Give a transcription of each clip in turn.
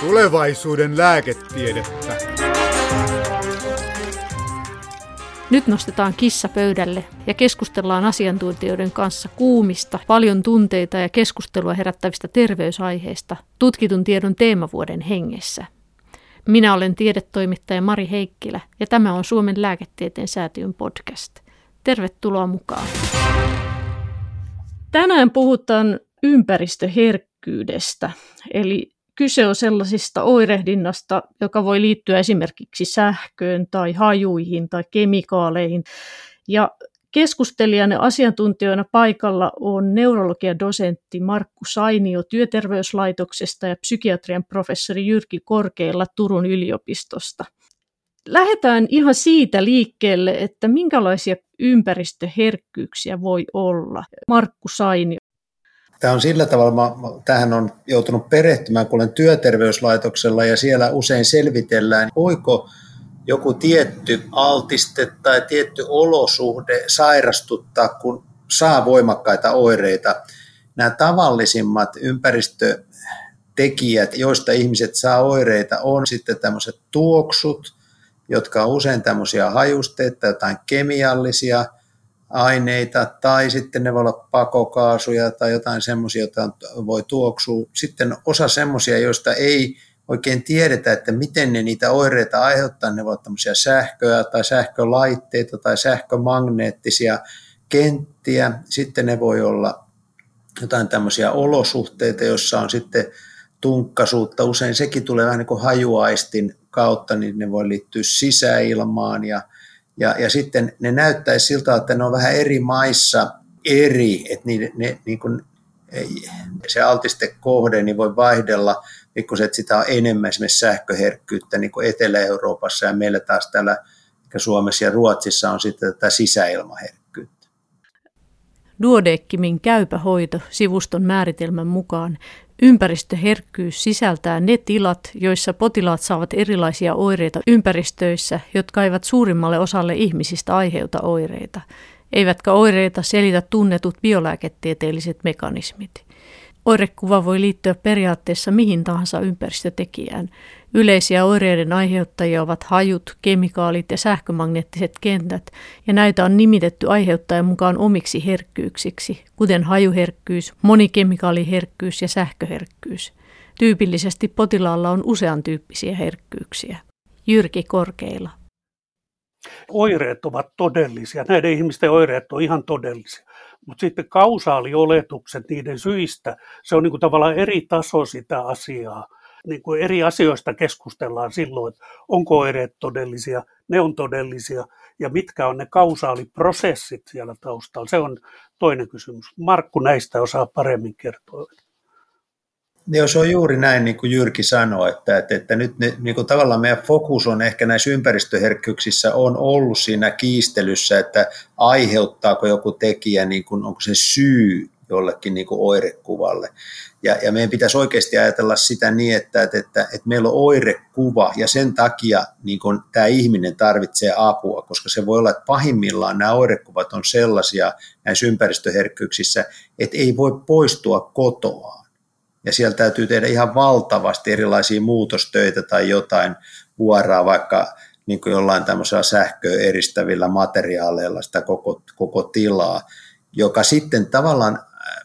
Tulevaisuuden lääketiedettä. Nyt nostetaan kissa pöydälle ja keskustellaan asiantuntijoiden kanssa kuumista, paljon tunteita ja keskustelua herättävistä terveysaiheista tutkitun tiedon teemavuoden hengessä. Minä olen tiedetoimittaja Mari Heikkilä ja tämä on Suomen lääketieteen säätiön podcast. Tervetuloa mukaan. Tänään puhutaan ympäristöherkkyydestä, eli kyse on sellaisista oirehdinnasta, joka voi liittyä esimerkiksi sähköön tai hajuihin tai kemikaaleihin. Ja keskustelijana asiantuntijoina paikalla on neurologian dosentti Markku Sainio työterveyslaitoksesta ja psykiatrian professori Jyrki Korkeilla Turun yliopistosta. Lähdetään ihan siitä liikkeelle, että minkälaisia ympäristöherkkyyksiä voi olla. Markku Sainio. Tämä on sillä tavalla, mä, tähän on joutunut perehtymään, kun olen työterveyslaitoksella ja siellä usein selvitellään, voiko joku tietty altiste tai tietty olosuhde sairastuttaa, kun saa voimakkaita oireita. Nämä tavallisimmat ympäristötekijät, joista ihmiset saa oireita, on sitten tämmöiset tuoksut, jotka on usein tämmöisiä hajusteita, jotain kemiallisia – aineita tai sitten ne voi olla pakokaasuja tai jotain semmoisia, joita voi tuoksua. Sitten osa semmoisia, joista ei oikein tiedetä, että miten ne niitä oireita aiheuttaa. Ne voivat tämmöisiä sähköä tai sähkölaitteita tai sähkömagneettisia kenttiä. Sitten ne voi olla jotain tämmöisiä olosuhteita, joissa on sitten tunkkasuutta. Usein sekin tulee vähän niin kuin hajuaistin kautta, niin ne voi liittyä sisäilmaan ja ja, ja sitten ne näyttäisi siltä, että ne on vähän eri maissa eri, että ne, ne, niin kuin, se altistekohde niin voi vaihdella, pikkusen, että sitä on enemmän esimerkiksi sähköherkkyyttä niin kuin Etelä-Euroopassa ja meillä taas täällä Suomessa ja Ruotsissa on sitten tätä sisäilmaherkkyyttä. Duodeckimin käypä hoito sivuston määritelmän mukaan Ympäristöherkkyys sisältää ne tilat, joissa potilaat saavat erilaisia oireita ympäristöissä, jotka eivät suurimmalle osalle ihmisistä aiheuta oireita, eivätkä oireita selitä tunnetut biolääketieteelliset mekanismit. Oirekuva voi liittyä periaatteessa mihin tahansa ympäristötekijään. Yleisiä oireiden aiheuttajia ovat hajut, kemikaalit ja sähkömagneettiset kentät, ja näitä on nimitetty aiheuttajan mukaan omiksi herkkyyksiksi, kuten hajuherkkyys, monikemikaaliherkkyys ja sähköherkkyys. Tyypillisesti potilaalla on usean tyyppisiä herkkyyksiä. Jyrki Korkeila. Oireet ovat todellisia. Näiden ihmisten oireet ovat ihan todellisia. Mutta sitten kausaalioletukset niiden syistä, se on niin kuin tavallaan eri taso sitä asiaa. Niin kuin eri asioista keskustellaan silloin, että onko oireet todellisia, ne on todellisia, ja mitkä on ne kausaaliprosessit siellä taustalla. Se on toinen kysymys. Markku näistä osaa paremmin kertoa. Joo, se on juuri näin, niin kuin Jyrki sanoi, että, että, että nyt ne, niin kuin tavallaan meidän fokus on ehkä näissä ympäristöherkkyyksissä on ollut siinä kiistelyssä, että aiheuttaako joku tekijä, niin kuin, onko se syy jollekin niin kuin oirekuvalle. Ja, ja meidän pitäisi oikeasti ajatella sitä niin, että, että, että, että meillä on oirekuva ja sen takia niin kuin tämä ihminen tarvitsee apua, koska se voi olla, että pahimmillaan nämä oirekuvat on sellaisia näissä ympäristöherkkyyksissä, että ei voi poistua kotoa ja siellä täytyy tehdä ihan valtavasti erilaisia muutostöitä tai jotain vuoraa vaikka niin kuin jollain tämmöisellä sähköä eristävillä materiaaleilla sitä koko, koko tilaa, joka sitten tavallaan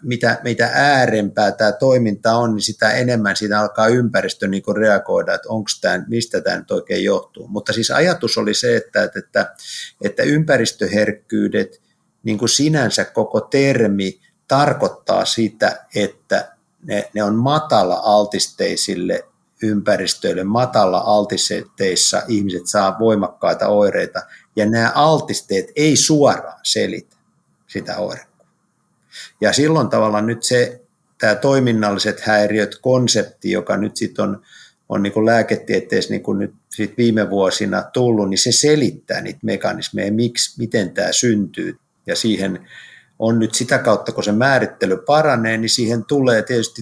mitä, mitä äärempää tämä toiminta on, niin sitä enemmän siinä alkaa ympäristö niin kuin reagoida, että onko tämä, mistä tämä nyt oikein johtuu. Mutta siis ajatus oli se, että, että, että ympäristöherkkyydet, niin kuin sinänsä koko termi, tarkoittaa sitä, että ne, ne on matala altisteisille ympäristöille, matala altisteissa ihmiset saa voimakkaita oireita, ja nämä altisteet ei suoraan selitä sitä oiretta. Ja silloin tavallaan nyt se, tämä toiminnalliset häiriöt, konsepti, joka nyt sitten on, on niin kuin lääketieteessä niin kuin nyt sit viime vuosina tullut, niin se selittää niitä mekanismeja, miksi, miten tämä syntyy, ja siihen on nyt sitä kautta, kun se määrittely paranee, niin siihen tulee tietysti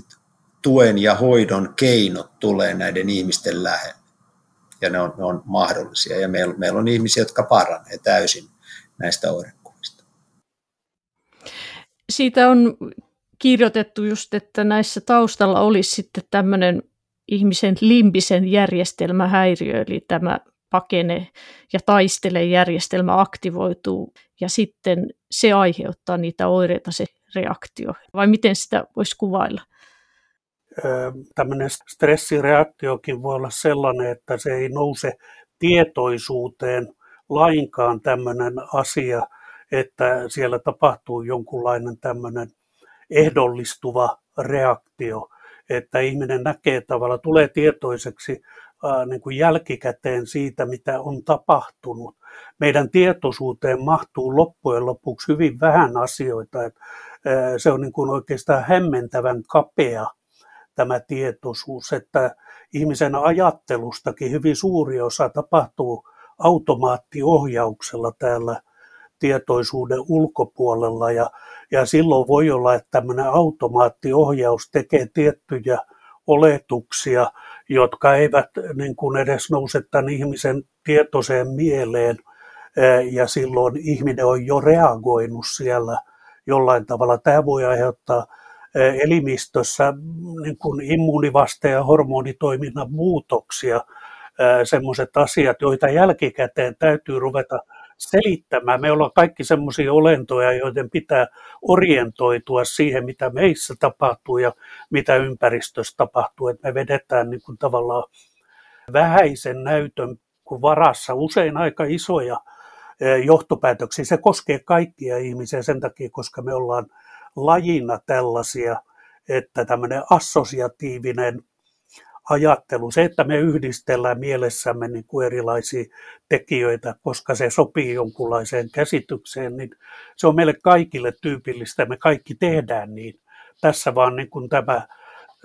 tuen ja hoidon keinot tulee näiden ihmisten lähelle. Ja ne on, ne on mahdollisia. Ja meillä, meillä on ihmisiä, jotka paranee täysin näistä oirekuvista. Siitä on kirjoitettu just, että näissä taustalla olisi sitten tämmöinen ihmisen limbisen järjestelmähäiriö, eli tämä pakene ja taistele järjestelmä aktivoituu ja sitten se aiheuttaa niitä oireita, se reaktio. Vai miten sitä voisi kuvailla? Tämmöinen stressireaktiokin voi olla sellainen, että se ei nouse tietoisuuteen lainkaan tämmöinen asia, että siellä tapahtuu jonkunlainen tämmöinen ehdollistuva reaktio, että ihminen näkee tavalla, tulee tietoiseksi niin kuin jälkikäteen siitä, mitä on tapahtunut. Meidän tietoisuuteen mahtuu loppujen lopuksi hyvin vähän asioita. Ää, se on niin kuin oikeastaan hämmentävän kapea tämä tietoisuus, että ihmisen ajattelustakin hyvin suuri osa tapahtuu automaattiohjauksella täällä tietoisuuden ulkopuolella ja, ja silloin voi olla, että tämmöinen automaattiohjaus tekee tiettyjä oletuksia, jotka eivät niin kuin edes nouse tämän ihmisen tietoiseen mieleen ja silloin ihminen on jo reagoinut siellä jollain tavalla. Tämä voi aiheuttaa elimistössä niin kuin immuunivaste- ja hormonitoiminnan muutoksia, semmoiset asiat, joita jälkikäteen täytyy ruveta selittämään. Me ollaan kaikki semmoisia olentoja, joiden pitää orientoitua siihen, mitä meissä tapahtuu ja mitä ympäristössä tapahtuu. Että me vedetään niin kuin tavallaan vähäisen näytön varassa usein aika isoja johtopäätöksiä. Se koskee kaikkia ihmisiä sen takia, koska me ollaan lajina tällaisia, että tämmöinen assosiatiivinen ajattelu, se, että me yhdistellään mielessämme niin kuin erilaisia tekijöitä, koska se sopii jonkunlaiseen käsitykseen, niin se on meille kaikille tyypillistä, me kaikki tehdään niin. Tässä vaan niin kuin tämä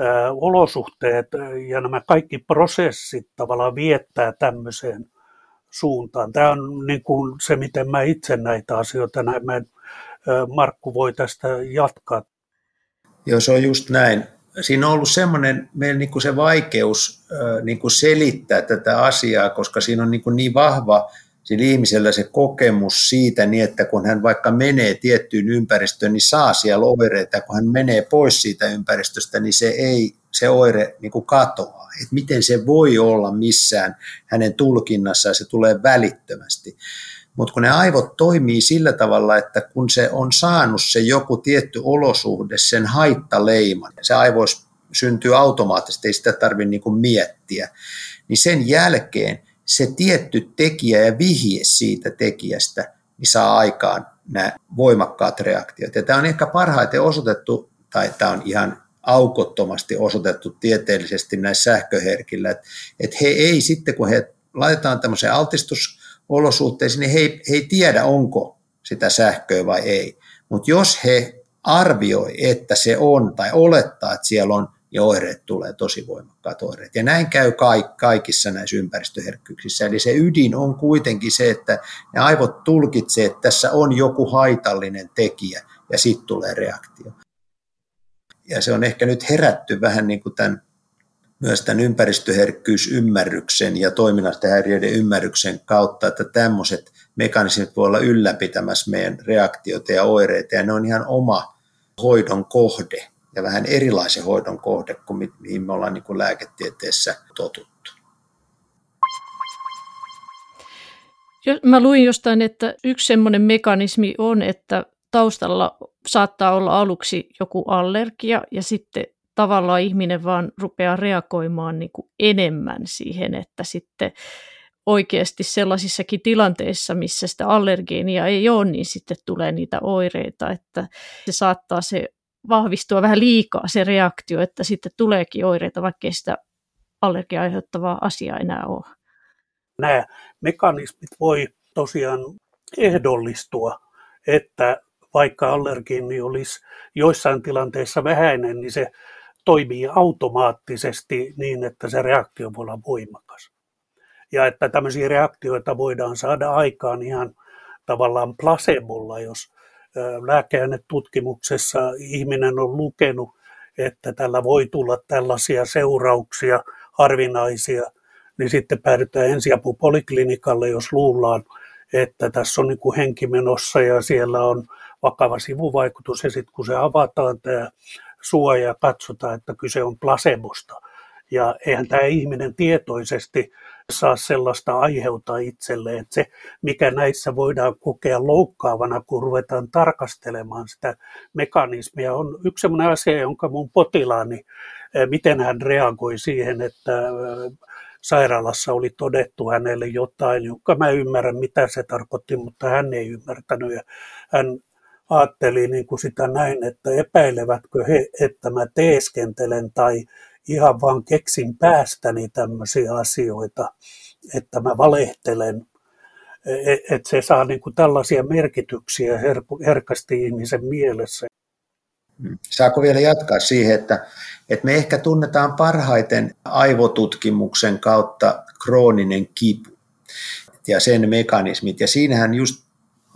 ää, olosuhteet ja nämä kaikki prosessit tavallaan viettää tämmöiseen suuntaan. Tämä on niin kuin se, miten mä itse näitä asioita näen. Mä, Markku voi tästä jatkaa. Joo, se on just näin siinä on ollut semmoinen meillä niin kuin se vaikeus niin kuin selittää tätä asiaa, koska siinä on niin, kuin niin vahva sillä ihmisellä se kokemus siitä, niin että kun hän vaikka menee tiettyyn ympäristöön, niin saa siellä oireita, kun hän menee pois siitä ympäristöstä, niin se ei se oire niin kuin katoaa. Et miten se voi olla missään hänen tulkinnassaan, se tulee välittömästi. Mutta kun ne aivot toimii sillä tavalla, että kun se on saanut se joku tietty olosuhde, sen haittaleiman, se aivois syntyy automaattisesti, ei sitä tarvitse niinku miettiä, niin sen jälkeen se tietty tekijä ja vihje siitä tekijästä niin saa aikaan nämä voimakkaat reaktiot. Ja tämä on ehkä parhaiten osoitettu, tai tämä on ihan aukottomasti osoitettu tieteellisesti näissä sähköherkillä, että, että he ei sitten, kun he laitetaan tämmöiseen altistus olosuhteisiin, niin he ei, he ei tiedä, onko sitä sähköä vai ei. Mutta jos he arvioi, että se on tai olettaa, että siellä on, ja oireet tulee tosi voimakkaat oireet. Ja näin käy kaikissa näissä ympäristöherkkyyksissä. Eli se ydin on kuitenkin se, että ne aivot tulkitsee, että tässä on joku haitallinen tekijä, ja sitten tulee reaktio. Ja se on ehkä nyt herätty vähän niin kuin tämän myös tämän ympäristöherkkyysymmärryksen ja toiminnallisten häiriöiden ymmärryksen kautta, että tämmöiset mekanismit voi olla ylläpitämässä meidän reaktioita ja oireita, ja ne on ihan oma hoidon kohde ja vähän erilaisen hoidon kohde kuin mihin me ollaan niin kuin lääketieteessä totuttu. Mä luin jostain, että yksi semmoinen mekanismi on, että taustalla saattaa olla aluksi joku allergia ja sitten tavallaan ihminen vaan rupeaa reagoimaan niin kuin enemmän siihen, että sitten oikeasti sellaisissakin tilanteissa, missä sitä allergeenia ei ole, niin sitten tulee niitä oireita, että se saattaa se vahvistua vähän liikaa se reaktio, että sitten tuleekin oireita, vaikkei sitä allergia aiheuttavaa asiaa enää ole. Nämä mekanismit voi tosiaan ehdollistua, että vaikka allergiini olisi joissain tilanteissa vähäinen, niin se toimii automaattisesti niin, että se reaktio voi olla voimakas. Ja että tämmöisiä reaktioita voidaan saada aikaan ihan tavallaan placebolla, jos lääkeainetutkimuksessa ihminen on lukenut, että tällä voi tulla tällaisia seurauksia harvinaisia, niin sitten päädytään ensiapupoliklinikalle, jos luullaan, että tässä on niin kuin henki menossa ja siellä on vakava sivuvaikutus. Ja sitten kun se avataan tämä suoja ja katsotaan, että kyse on placebosta, ja eihän tämä ihminen tietoisesti saa sellaista aiheuttaa itselleen, että se, mikä näissä voidaan kokea loukkaavana, kun ruvetaan tarkastelemaan sitä mekanismia, on yksi sellainen asia, jonka mun potilaani, eh, miten hän reagoi siihen, että eh, sairaalassa oli todettu hänelle jotain, jonka mä ymmärrän, mitä se tarkoitti, mutta hän ei ymmärtänyt. Ja hän ajatteli niin kuin sitä näin, että epäilevätkö he, että mä teeskentelen tai ihan vaan keksin päästäni tämmöisiä asioita, että mä valehtelen, e-, että se saa niin kuin tällaisia merkityksiä herkästi ihmisen mielessä. Saako vielä jatkaa siihen, että, että me ehkä tunnetaan parhaiten aivotutkimuksen kautta krooninen kipu ja sen mekanismit. Ja siinähän just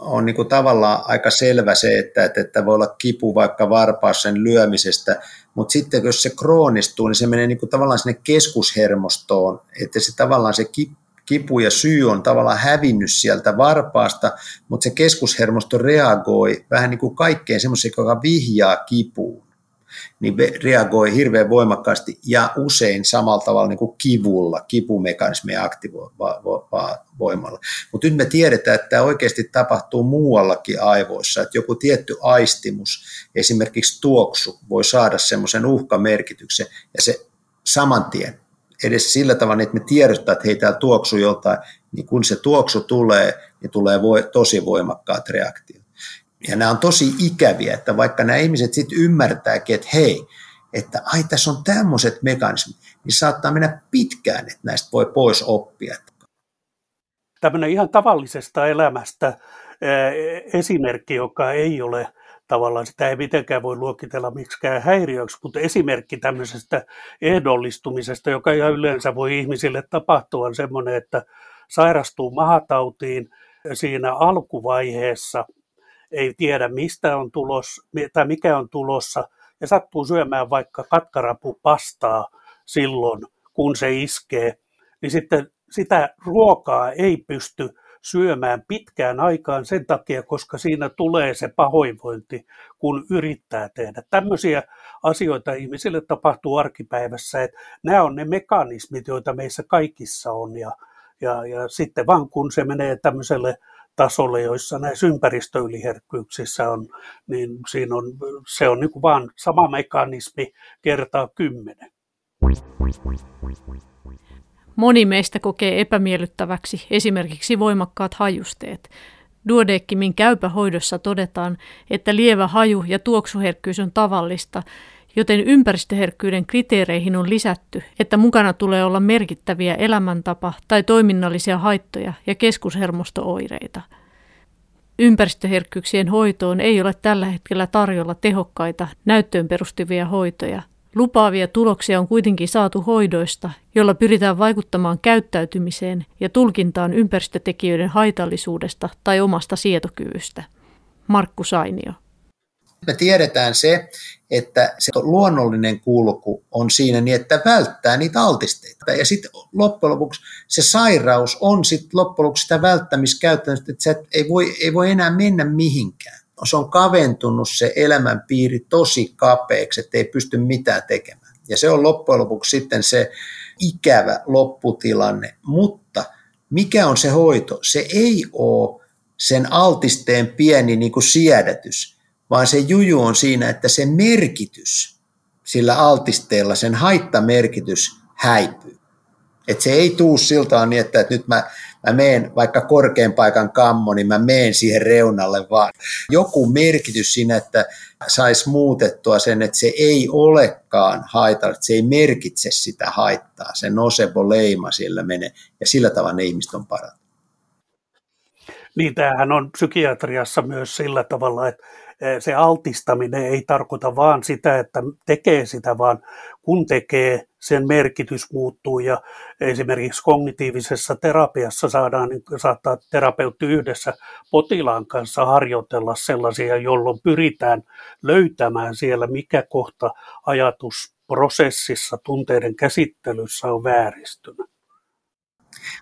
on niin kuin tavallaan aika selvä se, että, että, että voi olla kipu vaikka varpaus sen lyömisestä, mutta sitten jos se kroonistuu, niin se menee niin kuin tavallaan sinne keskushermostoon, että se tavallaan se kipu ja syy on tavallaan hävinnyt sieltä varpaasta, mutta se keskushermosto reagoi vähän niin kuin kaikkeen semmoiseen, joka vihjaa kipuun niin reagoi hirveän voimakkaasti ja usein samalla tavalla niin kuin kivulla, kipumekanismia aktivoimalla. Mutta nyt me tiedetään, että tämä oikeasti tapahtuu muuallakin aivoissa, että joku tietty aistimus, esimerkiksi tuoksu, voi saada semmoisen uhkamerkityksen ja se saman tien edes sillä tavalla, että me tiedostaa, että hei, täällä tuoksu jotain, niin kun se tuoksu tulee, niin tulee tosi voimakkaat reaktiot. Ja nämä on tosi ikäviä, että vaikka nämä ihmiset sitten ymmärtääkin, että hei, että ai tässä on tämmöiset mekanismit, niin saattaa mennä pitkään, että näistä voi pois oppia. Tämmöinen ihan tavallisesta elämästä esimerkki, joka ei ole tavallaan, sitä ei mitenkään voi luokitella miksikään häiriöksi, mutta esimerkki tämmöisestä ehdollistumisesta, joka ihan yleensä voi ihmisille tapahtua, on semmoinen, että sairastuu mahatautiin siinä alkuvaiheessa – ei tiedä mistä on tulossa tai mikä on tulossa. Ja sattuu syömään vaikka katkarapupastaa silloin, kun se iskee, niin sitten sitä ruokaa ei pysty syömään pitkään aikaan sen takia, koska siinä tulee se pahoinvointi, kun yrittää tehdä. Tämmöisiä asioita ihmisille tapahtuu arkipäivässä, että nämä on ne mekanismit, joita meissä kaikissa on. Ja, ja, ja sitten vaan kun se menee tämmöiselle tasolle, joissa näissä ympäristöyliherkkyyksissä on, niin siinä on, se on niin kuin vaan sama mekanismi kertaa kymmenen. Moni meistä kokee epämiellyttäväksi esimerkiksi voimakkaat hajusteet. Duodeckimin käypähoidossa todetaan, että lievä haju- ja tuoksuherkkyys on tavallista, joten ympäristöherkkyyden kriteereihin on lisätty, että mukana tulee olla merkittäviä elämäntapa- tai toiminnallisia haittoja ja keskushermostooireita. Ympäristöherkkyyksien hoitoon ei ole tällä hetkellä tarjolla tehokkaita näyttöön perustuvia hoitoja. Lupaavia tuloksia on kuitenkin saatu hoidoista, joilla pyritään vaikuttamaan käyttäytymiseen ja tulkintaan ympäristötekijöiden haitallisuudesta tai omasta sietokyvystä. Markku Sainio. Me tiedetään se, että se luonnollinen kulku on siinä niin, että välttää niitä altisteita. Ja sitten loppujen lopuksi se sairaus on sitten loppujen lopuksi sitä välttämiskäyttämistä, että se ei voi, ei voi enää mennä mihinkään. Se on kaventunut se elämänpiiri tosi kapeaksi, että ei pysty mitään tekemään. Ja se on loppujen lopuksi sitten se ikävä lopputilanne. Mutta mikä on se hoito? Se ei ole sen altisteen pieni niin kuin siedätys, vaan se juju on siinä, että se merkitys sillä altisteella, sen haittamerkitys häipyy. Että se ei tuu siltä niin, että, että nyt mä, mä meen vaikka korkean paikan kammo, niin mä meen siihen reunalle, vaan joku merkitys siinä, että saisi muutettua sen, että se ei olekaan haitallista, se ei merkitse sitä haittaa, se nosebo leima siellä menee, ja sillä tavalla ne ihmiset on parantunut. Niin, tämähän on psykiatriassa myös sillä tavalla, että se altistaminen ei tarkoita vaan sitä, että tekee sitä, vaan kun tekee, sen merkitys muuttuu ja esimerkiksi kognitiivisessa terapiassa saadaan, niin saattaa terapeutti yhdessä potilaan kanssa harjoitella sellaisia, jolloin pyritään löytämään siellä, mikä kohta ajatusprosessissa, tunteiden käsittelyssä on vääristynyt.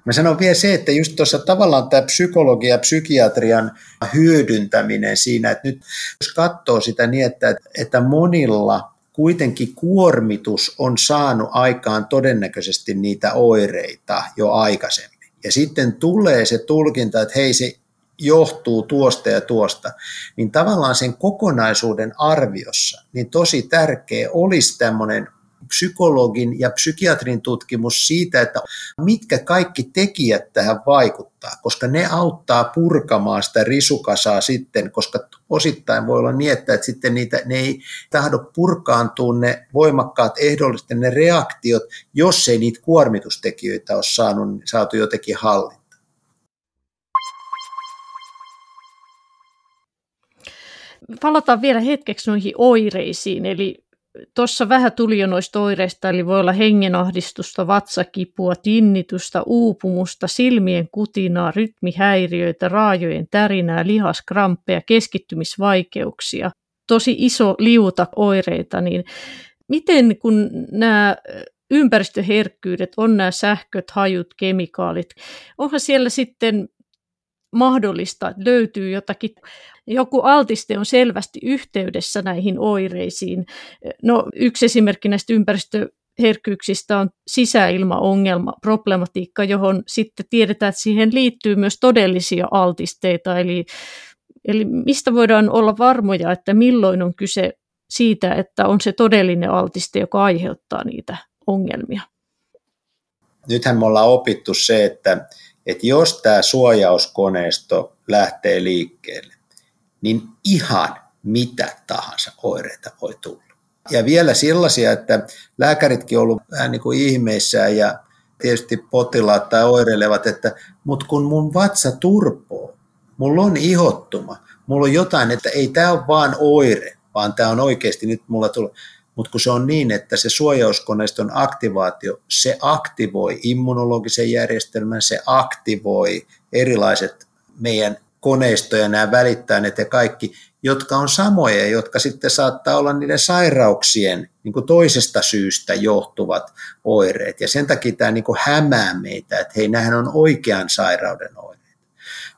Mä sanon vielä se, että just tuossa tavallaan tämä psykologia ja psykiatrian hyödyntäminen siinä, että nyt jos katsoo sitä niin, että, että monilla kuitenkin kuormitus on saanut aikaan todennäköisesti niitä oireita jo aikaisemmin. Ja sitten tulee se tulkinta, että hei se johtuu tuosta ja tuosta, niin tavallaan sen kokonaisuuden arviossa niin tosi tärkeä olisi tämmöinen psykologin ja psykiatrin tutkimus siitä, että mitkä kaikki tekijät tähän vaikuttaa, koska ne auttaa purkamaan sitä risukasaa sitten, koska osittain voi olla niin, että sitten niitä, ne ei tahdo purkaantua ne voimakkaat ehdollisten ne reaktiot, jos ei niitä kuormitustekijöitä ole saanut, saatu jotenkin hallintaan. Palataan vielä hetkeksi noihin oireisiin, eli tuossa vähän tuli jo noista oireista, eli voi olla hengenahdistusta, vatsakipua, tinnitusta, uupumusta, silmien kutinaa, rytmihäiriöitä, raajojen tärinää, lihaskramppeja, keskittymisvaikeuksia, tosi iso liuta oireita, niin miten kun nämä ympäristöherkkyydet on nämä sähköt, hajut, kemikaalit, onhan siellä sitten mahdollista, että löytyy jotakin, joku altiste on selvästi yhteydessä näihin oireisiin. No, yksi esimerkki näistä ympäristöherkkyyksistä on sisäilmaongelma, problematiikka, johon sitten tiedetään, että siihen liittyy myös todellisia altisteita, eli, eli mistä voidaan olla varmoja, että milloin on kyse siitä, että on se todellinen altiste, joka aiheuttaa niitä ongelmia. Nythän me ollaan opittu se, että että jos tämä suojauskoneisto lähtee liikkeelle, niin ihan mitä tahansa oireita voi tulla. Ja vielä sellaisia, että lääkäritkin on ollut vähän niin kuin ihmeissään ja tietysti potilaat tai oireilevat, että mutta kun mun vatsa turpoo, mulla on ihottuma, mulla on jotain, että ei tämä ole vaan oire, vaan tämä on oikeasti nyt mulla tullut mutta kun se on niin, että se suojauskoneiston aktivaatio, se aktivoi immunologisen järjestelmän, se aktivoi erilaiset meidän koneistoja, nämä välittäjät ja kaikki, jotka on samoja, jotka sitten saattaa olla niiden sairauksien niin kuin toisesta syystä johtuvat oireet. Ja sen takia tämä niin kuin hämää meitä, että hei, nämähän on oikean sairauden oireet.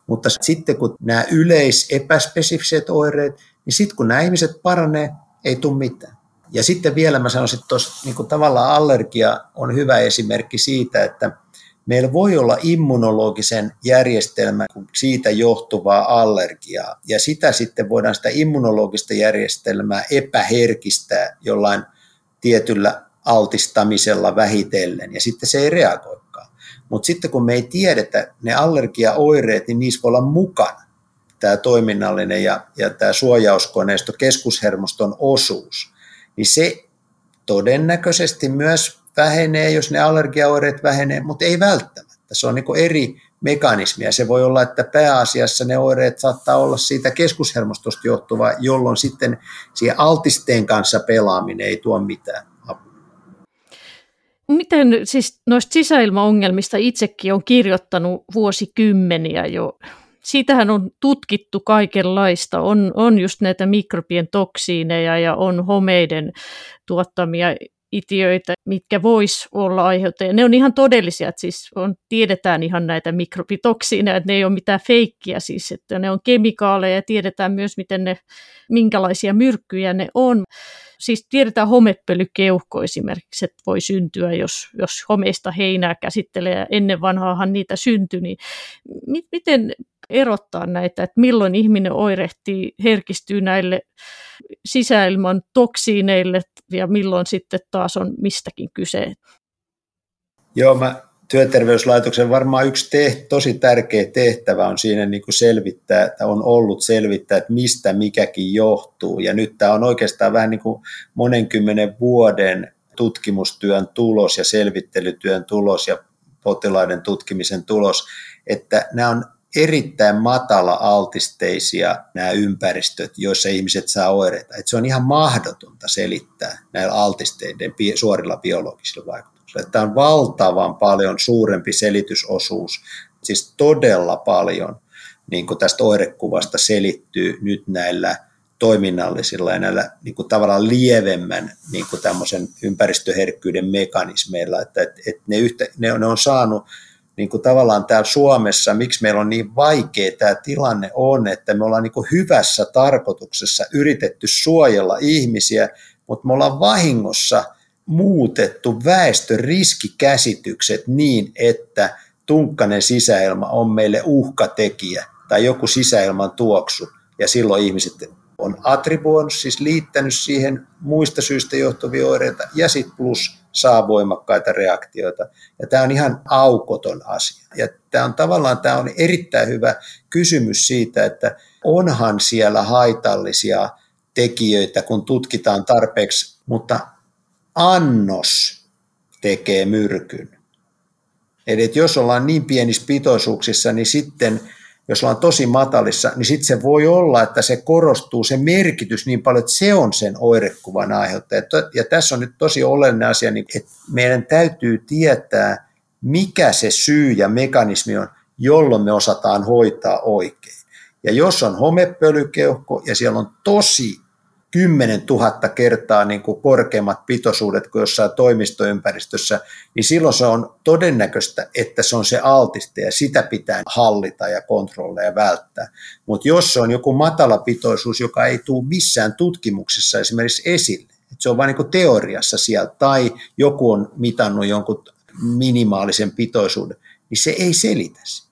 Mutta sitten kun nämä yleis epäspesifiset oireet, niin sitten kun nämä ihmiset paranee, ei tule mitään. Ja sitten vielä mä sanoisin, että tuossa niin tavallaan allergia on hyvä esimerkki siitä, että meillä voi olla immunologisen järjestelmän siitä johtuvaa allergiaa, ja sitä sitten voidaan sitä immunologista järjestelmää epäherkistää jollain tietyllä altistamisella vähitellen, ja sitten se ei reagoikaan. Mutta sitten kun me ei tiedetä ne allergiaoireet, niin niissä voi olla mukana tämä toiminnallinen ja, ja tämä suojauskoneisto, keskushermoston osuus niin se todennäköisesti myös vähenee, jos ne allergiaoireet vähenee, mutta ei välttämättä. Se on niin eri mekanismia. Se voi olla, että pääasiassa ne oireet saattaa olla siitä keskushermostosta johtuva, jolloin sitten siihen altisteen kanssa pelaaminen ei tuo mitään apua. Miten siis noista sisäilmaongelmista itsekin on kirjoittanut vuosikymmeniä jo siitähän on tutkittu kaikenlaista. On, on just näitä mikrobien toksiineja ja on homeiden tuottamia itiöitä, mitkä vois olla aiheuttajia. Ne on ihan todellisia, että siis on, tiedetään ihan näitä mikrobitoksiineja, että ne ei ole mitään feikkiä siis, että ne on kemikaaleja ja tiedetään myös, miten ne, minkälaisia myrkkyjä ne on. Siis tiedetään homepölykeuhko esimerkiksi, että voi syntyä, jos, jos homeista heinää käsittelee ja ennen vanhaahan niitä syntyi, niin miten erottaa näitä, että milloin ihminen oirehtii, herkistyy näille sisäilman toksiineille ja milloin sitten taas on mistäkin kyse. Joo, mä työterveyslaitoksen varmaan yksi teht, tosi tärkeä tehtävä on siinä niin kuin selvittää, että on ollut selvittää, että mistä mikäkin johtuu. Ja nyt tämä on oikeastaan vähän niin kuin monenkymmenen vuoden tutkimustyön tulos ja selvittelytyön tulos ja potilaiden tutkimisen tulos, että nämä on erittäin matala altisteisia nämä ympäristöt, joissa ihmiset saa oireita. Että se on ihan mahdotonta selittää näillä altisteiden suorilla biologisilla vaikutuksilla. Tämä on valtavan paljon suurempi selitysosuus, siis todella paljon niin kuin tästä oirekuvasta selittyy nyt näillä toiminnallisilla ja näillä niin kuin tavallaan lievemmän niin kuin tämmöisen ympäristöherkkyyden mekanismeilla, että, että, että ne, yhtä, ne, ne on saanut niin kuin tavallaan täällä Suomessa, miksi meillä on niin vaikea tämä tilanne on, että me ollaan niin kuin hyvässä tarkoituksessa yritetty suojella ihmisiä, mutta me ollaan vahingossa muutettu väestön riskikäsitykset niin, että tunkkainen sisäilma on meille uhkatekijä tai joku sisäilman tuoksu, ja silloin ihmiset on attribuoinut, siis liittänyt siihen muista syistä johtuvia oireita, ja sitten plus saa voimakkaita reaktioita. Ja tämä on ihan aukoton asia. Ja tämä on tavallaan tämä on erittäin hyvä kysymys siitä, että onhan siellä haitallisia tekijöitä, kun tutkitaan tarpeeksi, mutta annos tekee myrkyn. Eli jos ollaan niin pienissä pitoisuuksissa, niin sitten jos ollaan tosi matalissa, niin sitten se voi olla, että se korostuu se merkitys niin paljon, että se on sen oirekuvan aiheuttaja. Ja tässä on nyt tosi oleellinen asia, niin että meidän täytyy tietää, mikä se syy ja mekanismi on, jolloin me osataan hoitaa oikein. Ja jos on homepölykeuhko ja siellä on tosi 10 000 kertaa niin kuin korkeammat pitoisuudet kuin jossain toimistoympäristössä, niin silloin se on todennäköistä, että se on se altiste ja sitä pitää hallita ja kontrolloida ja välttää. Mutta jos se on joku matala pitoisuus, joka ei tule missään tutkimuksessa esimerkiksi esille, että se on vain niin teoriassa siellä tai joku on mitannut jonkun minimaalisen pitoisuuden, niin se ei selitä sitä.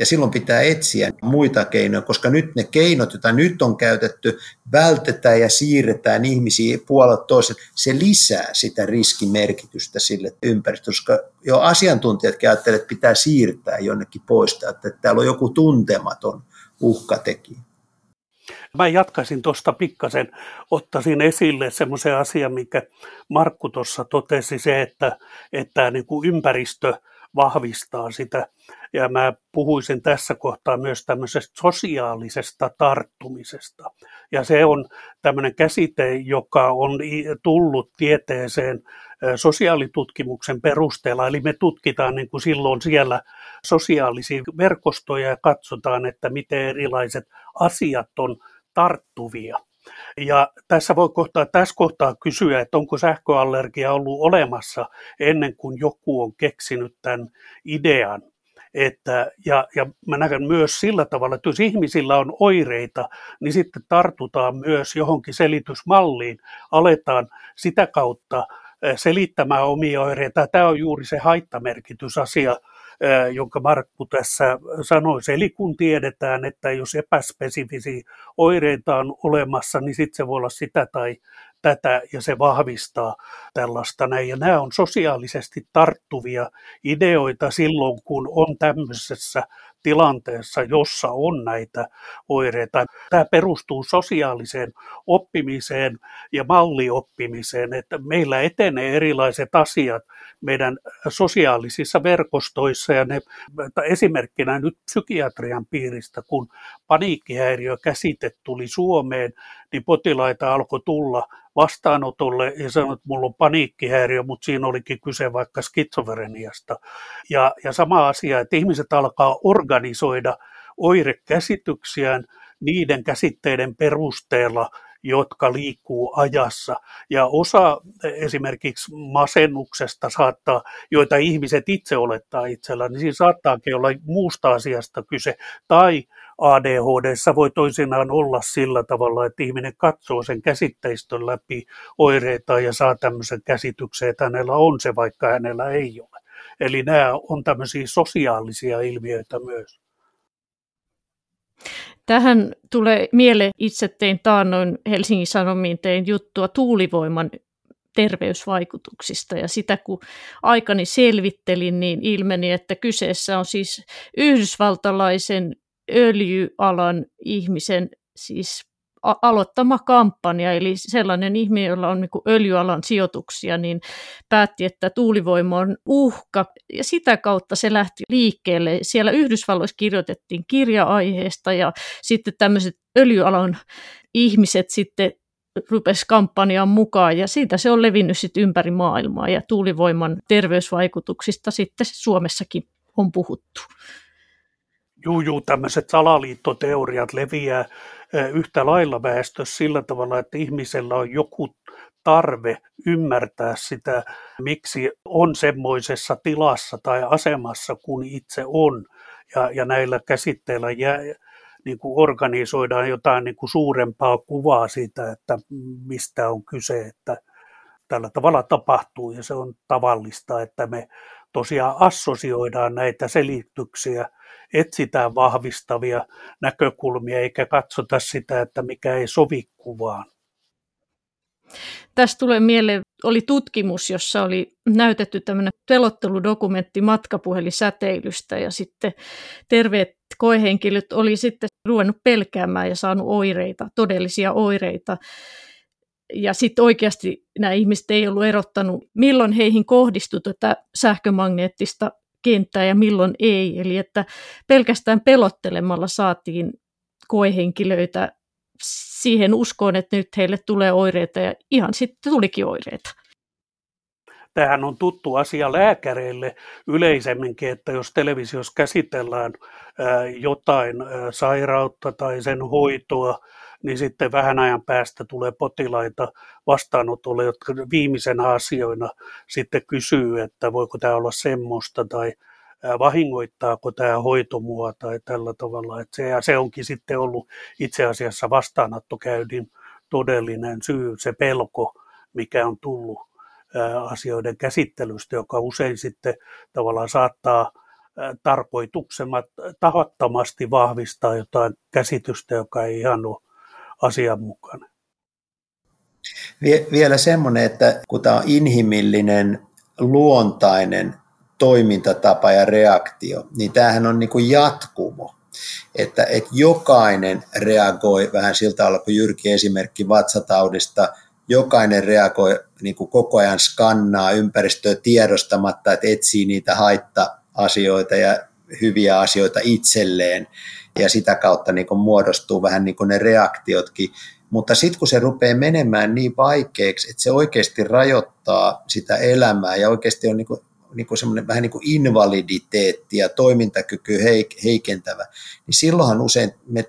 Ja silloin pitää etsiä muita keinoja, koska nyt ne keinot, joita nyt on käytetty, vältetään ja siirretään ihmisiä puolelta toiset, se lisää sitä riskimerkitystä sille ympäristölle, koska jo asiantuntijat ajattelevat, että pitää siirtää jonnekin pois, että täällä on joku tuntematon uhkatekijä. Mä jatkaisin tuosta pikkasen, ottaisin esille semmoisen asian, mikä Markku tuossa totesi, se, että, että niin kuin ympäristö vahvistaa sitä ja mä puhuisin tässä kohtaa myös tämmöisestä sosiaalisesta tarttumisesta. Ja se on tämmöinen käsite, joka on tullut tieteeseen sosiaalitutkimuksen perusteella. Eli me tutkitaan niin kuin silloin siellä sosiaalisia verkostoja ja katsotaan, että miten erilaiset asiat on tarttuvia. Ja tässä voi kohtaa, tässä kohtaa kysyä, että onko sähköallergia ollut olemassa ennen kuin joku on keksinyt tämän idean. Että, ja, ja mä näen myös sillä tavalla, että jos ihmisillä on oireita, niin sitten tartutaan myös johonkin selitysmalliin, aletaan sitä kautta selittämään omia oireita. Tämä on juuri se haittamerkitysasia, jonka Markku tässä sanoi. Eli kun tiedetään, että jos epäspesifisiä oireita on olemassa, niin sitten se voi olla sitä tai tätä ja se vahvistaa tällaista näin. Ja nämä on sosiaalisesti tarttuvia ideoita silloin, kun on tämmöisessä tilanteessa, jossa on näitä oireita. Tämä perustuu sosiaaliseen oppimiseen ja mallioppimiseen, että meillä etenee erilaiset asiat meidän sosiaalisissa verkostoissa ja ne, esimerkkinä nyt psykiatrian piiristä, kun paniikkihäiriökäsite tuli Suomeen, niin potilaita alkoi tulla vastaanotolle ja sanoi, että mulla on paniikkihäiriö, mutta siinä olikin kyse vaikka skitsofreniasta. Ja, ja sama asia, että ihmiset alkaa organisoida oirekäsityksiään niiden käsitteiden perusteella, jotka liikkuu ajassa. Ja osa esimerkiksi masennuksesta saattaa, joita ihmiset itse olettaa itsellään, niin siinä saattaakin olla muusta asiasta kyse. Tai ADHD voi toisinaan olla sillä tavalla, että ihminen katsoo sen käsitteistön läpi oireita ja saa tämmöisen käsityksen, että hänellä on se, vaikka hänellä ei ole. Eli nämä on tämmöisiä sosiaalisia ilmiöitä myös. Tähän tulee mieleen, itse tein taannoin Helsingin Sanomiin tein juttua tuulivoiman terveysvaikutuksista. Ja sitä kun aikani selvittelin, niin ilmeni, että kyseessä on siis yhdysvaltalaisen öljyalan ihmisen siis aloittama kampanja, eli sellainen ihminen, jolla on niin öljyalan sijoituksia, niin päätti, että tuulivoima on uhka, ja sitä kautta se lähti liikkeelle. Siellä Yhdysvalloissa kirjoitettiin kirja-aiheesta, ja sitten tämmöiset öljyalan ihmiset sitten rupesi kampanjaan mukaan, ja siitä se on levinnyt sitten ympäri maailmaa, ja tuulivoiman terveysvaikutuksista sitten Suomessakin on puhuttu. Juu, juu, tämmöiset salaliittoteoriat leviää yhtä lailla väestössä sillä tavalla, että ihmisellä on joku tarve ymmärtää sitä, miksi on semmoisessa tilassa tai asemassa kuin itse on. Ja, ja näillä käsitteillä jää, niin kuin organisoidaan jotain niin kuin suurempaa kuvaa siitä, että mistä on kyse, että tällä tavalla tapahtuu ja se on tavallista, että me tosiaan assosioidaan näitä selityksiä, etsitään vahvistavia näkökulmia eikä katsota sitä, että mikä ei sovi kuvaan. Tästä tulee mieleen, oli tutkimus, jossa oli näytetty tämmöinen pelotteludokumentti matkapuhelisäteilystä ja sitten terveet koehenkilöt oli sitten ruvennut pelkäämään ja saanut oireita, todellisia oireita. Ja sitten oikeasti nämä ihmiset ei ollut erottanut, milloin heihin kohdistui tätä sähkömagneettista kenttää ja milloin ei. Eli että pelkästään pelottelemalla saatiin koehenkilöitä siihen uskoon, että nyt heille tulee oireita ja ihan sitten tulikin oireita. Tämähän on tuttu asia lääkäreille yleisemminkin, että jos televisiossa käsitellään jotain sairautta tai sen hoitoa, niin sitten vähän ajan päästä tulee potilaita vastaanotolle, jotka viimeisenä asioina sitten kysyy, että voiko tämä olla semmoista tai vahingoittaako tämä hoito mua tai tällä tavalla. Että se, ja se onkin sitten ollut itse asiassa vastaanottokäydin todellinen syy, se pelko, mikä on tullut asioiden käsittelystä, joka usein sitten tavallaan saattaa tarkoituksemat tahattomasti vahvistaa jotain käsitystä, joka ei ihan ole asianmukainen. Vielä semmoinen, että kun tämä on inhimillinen, luontainen toimintatapa ja reaktio, niin tämähän on niin kuin jatkumo. Että, että jokainen reagoi vähän siltä tavalla kuin Jyrki esimerkki vatsataudista, jokainen reagoi niin kuin koko ajan skannaa ympäristöä tiedostamatta, että etsii niitä haitta-asioita ja hyviä asioita itselleen ja sitä kautta niin kuin muodostuu vähän niin kuin ne reaktiotkin. Mutta sitten kun se rupeaa menemään niin vaikeaksi, että se oikeasti rajoittaa sitä elämää ja oikeasti on niin kuin niin kuin semmoinen vähän niin kuin invaliditeetti ja toimintakyky heikentävä, niin silloinhan usein me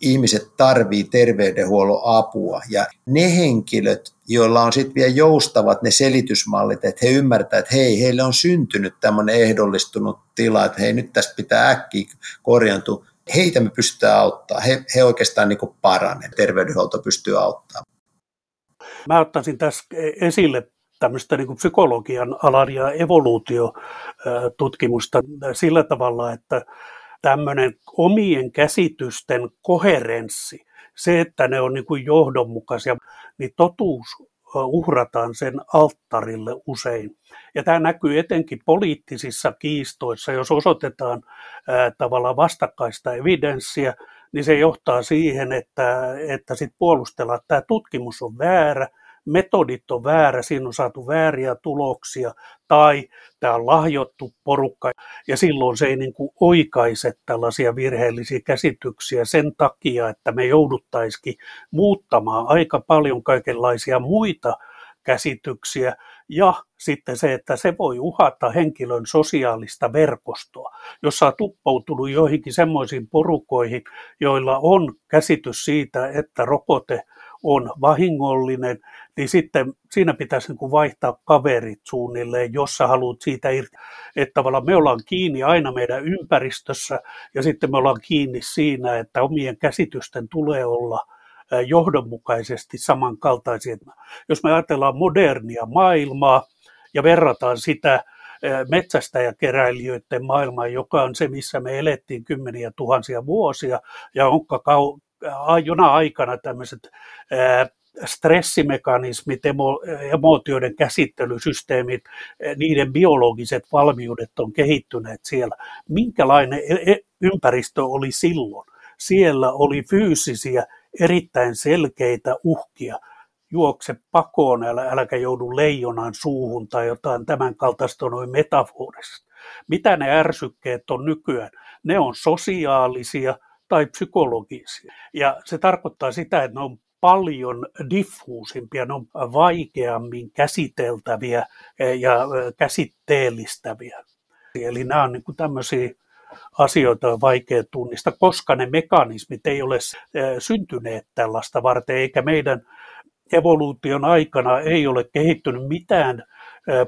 ihmiset tarvii terveydenhuollon apua. Ja ne henkilöt, joilla on sitten vielä joustavat ne selitysmallit, että he ymmärtävät, että hei, heille on syntynyt tämmöinen ehdollistunut tila, että hei, nyt tästä pitää äkkiä korjantua, heitä me pystytään auttamaan. He, he oikeastaan niin paranee. Terveydenhuolto pystyy auttamaan. Mä ottaisin tässä esille tämmöistä niin psykologian alan ja evoluutiotutkimusta sillä tavalla, että tämmöinen omien käsitysten koherenssi, se, että ne on niin kuin johdonmukaisia, niin totuus uhrataan sen alttarille usein. Ja tämä näkyy etenkin poliittisissa kiistoissa, jos osoitetaan tavallaan vastakkaista evidenssiä, niin se johtaa siihen, että, että sit puolustellaan, että tämä tutkimus on väärä, metodit on väärä, siinä on saatu vääriä tuloksia, tai tämä on lahjottu porukka, ja silloin se ei niin kuin oikaise tällaisia virheellisiä käsityksiä sen takia, että me jouduttaisikin muuttamaan aika paljon kaikenlaisia muita käsityksiä, ja sitten se, että se voi uhata henkilön sosiaalista verkostoa, jossa on tuppoutunut joihinkin semmoisiin porukoihin, joilla on käsitys siitä, että rokote on vahingollinen, niin sitten siinä pitäisi niin kuin vaihtaa kaverit suunnilleen, jos sä haluat siitä irti. Että tavallaan me ollaan kiinni aina meidän ympäristössä ja sitten me ollaan kiinni siinä, että omien käsitysten tulee olla johdonmukaisesti samankaltaisia. Jos me ajatellaan modernia maailmaa ja verrataan sitä metsästäjäkeräilijöiden maailmaan, joka on se, missä me elettiin kymmeniä tuhansia vuosia, ja onka jona aikana tämmöiset stressimekanismit, emo, emootioiden käsittelysysteemit, niiden biologiset valmiudet on kehittyneet siellä. Minkälainen e, e, ympäristö oli silloin? Siellä oli fyysisiä, erittäin selkeitä uhkia. Juokse pakoon, älä, äläkä joudu leijonan suuhun tai jotain tämän kaltaista noin metaforista. Mitä ne ärsykkeet on nykyään? Ne on sosiaalisia – tai psykologisia. Ja se tarkoittaa sitä, että ne on paljon diffuusimpia, ne on vaikeammin käsiteltäviä eh, ja eh, käsitteellistäviä. Eli nämä on niin kuin tämmöisiä asioita on vaikea tunnistaa, koska ne mekanismit ei ole eh, syntyneet tällaista varten, eikä meidän evoluution aikana ei ole kehittynyt mitään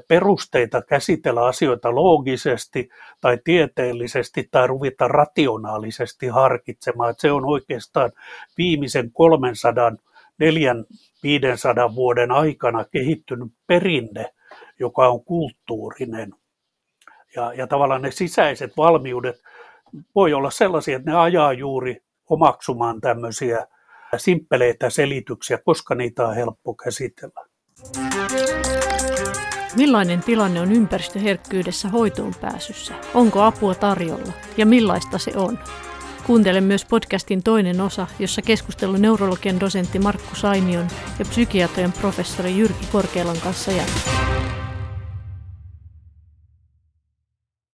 perusteita käsitellä asioita loogisesti tai tieteellisesti tai ruveta rationaalisesti harkitsemaan. Että se on oikeastaan viimeisen 300, 500 vuoden aikana kehittynyt perinne, joka on kulttuurinen. Ja, ja tavallaan ne sisäiset valmiudet voi olla sellaisia, että ne ajaa juuri omaksumaan tämmöisiä simppeleitä selityksiä, koska niitä on helppo käsitellä. Millainen tilanne on ympäristöherkkyydessä hoitoon pääsyssä? Onko apua tarjolla? Ja millaista se on? Kuuntele myös podcastin toinen osa, jossa keskustelu neurologian dosentti Markku Sainion ja psykiatrian professori Jyrki Korkealan kanssa jatkuu.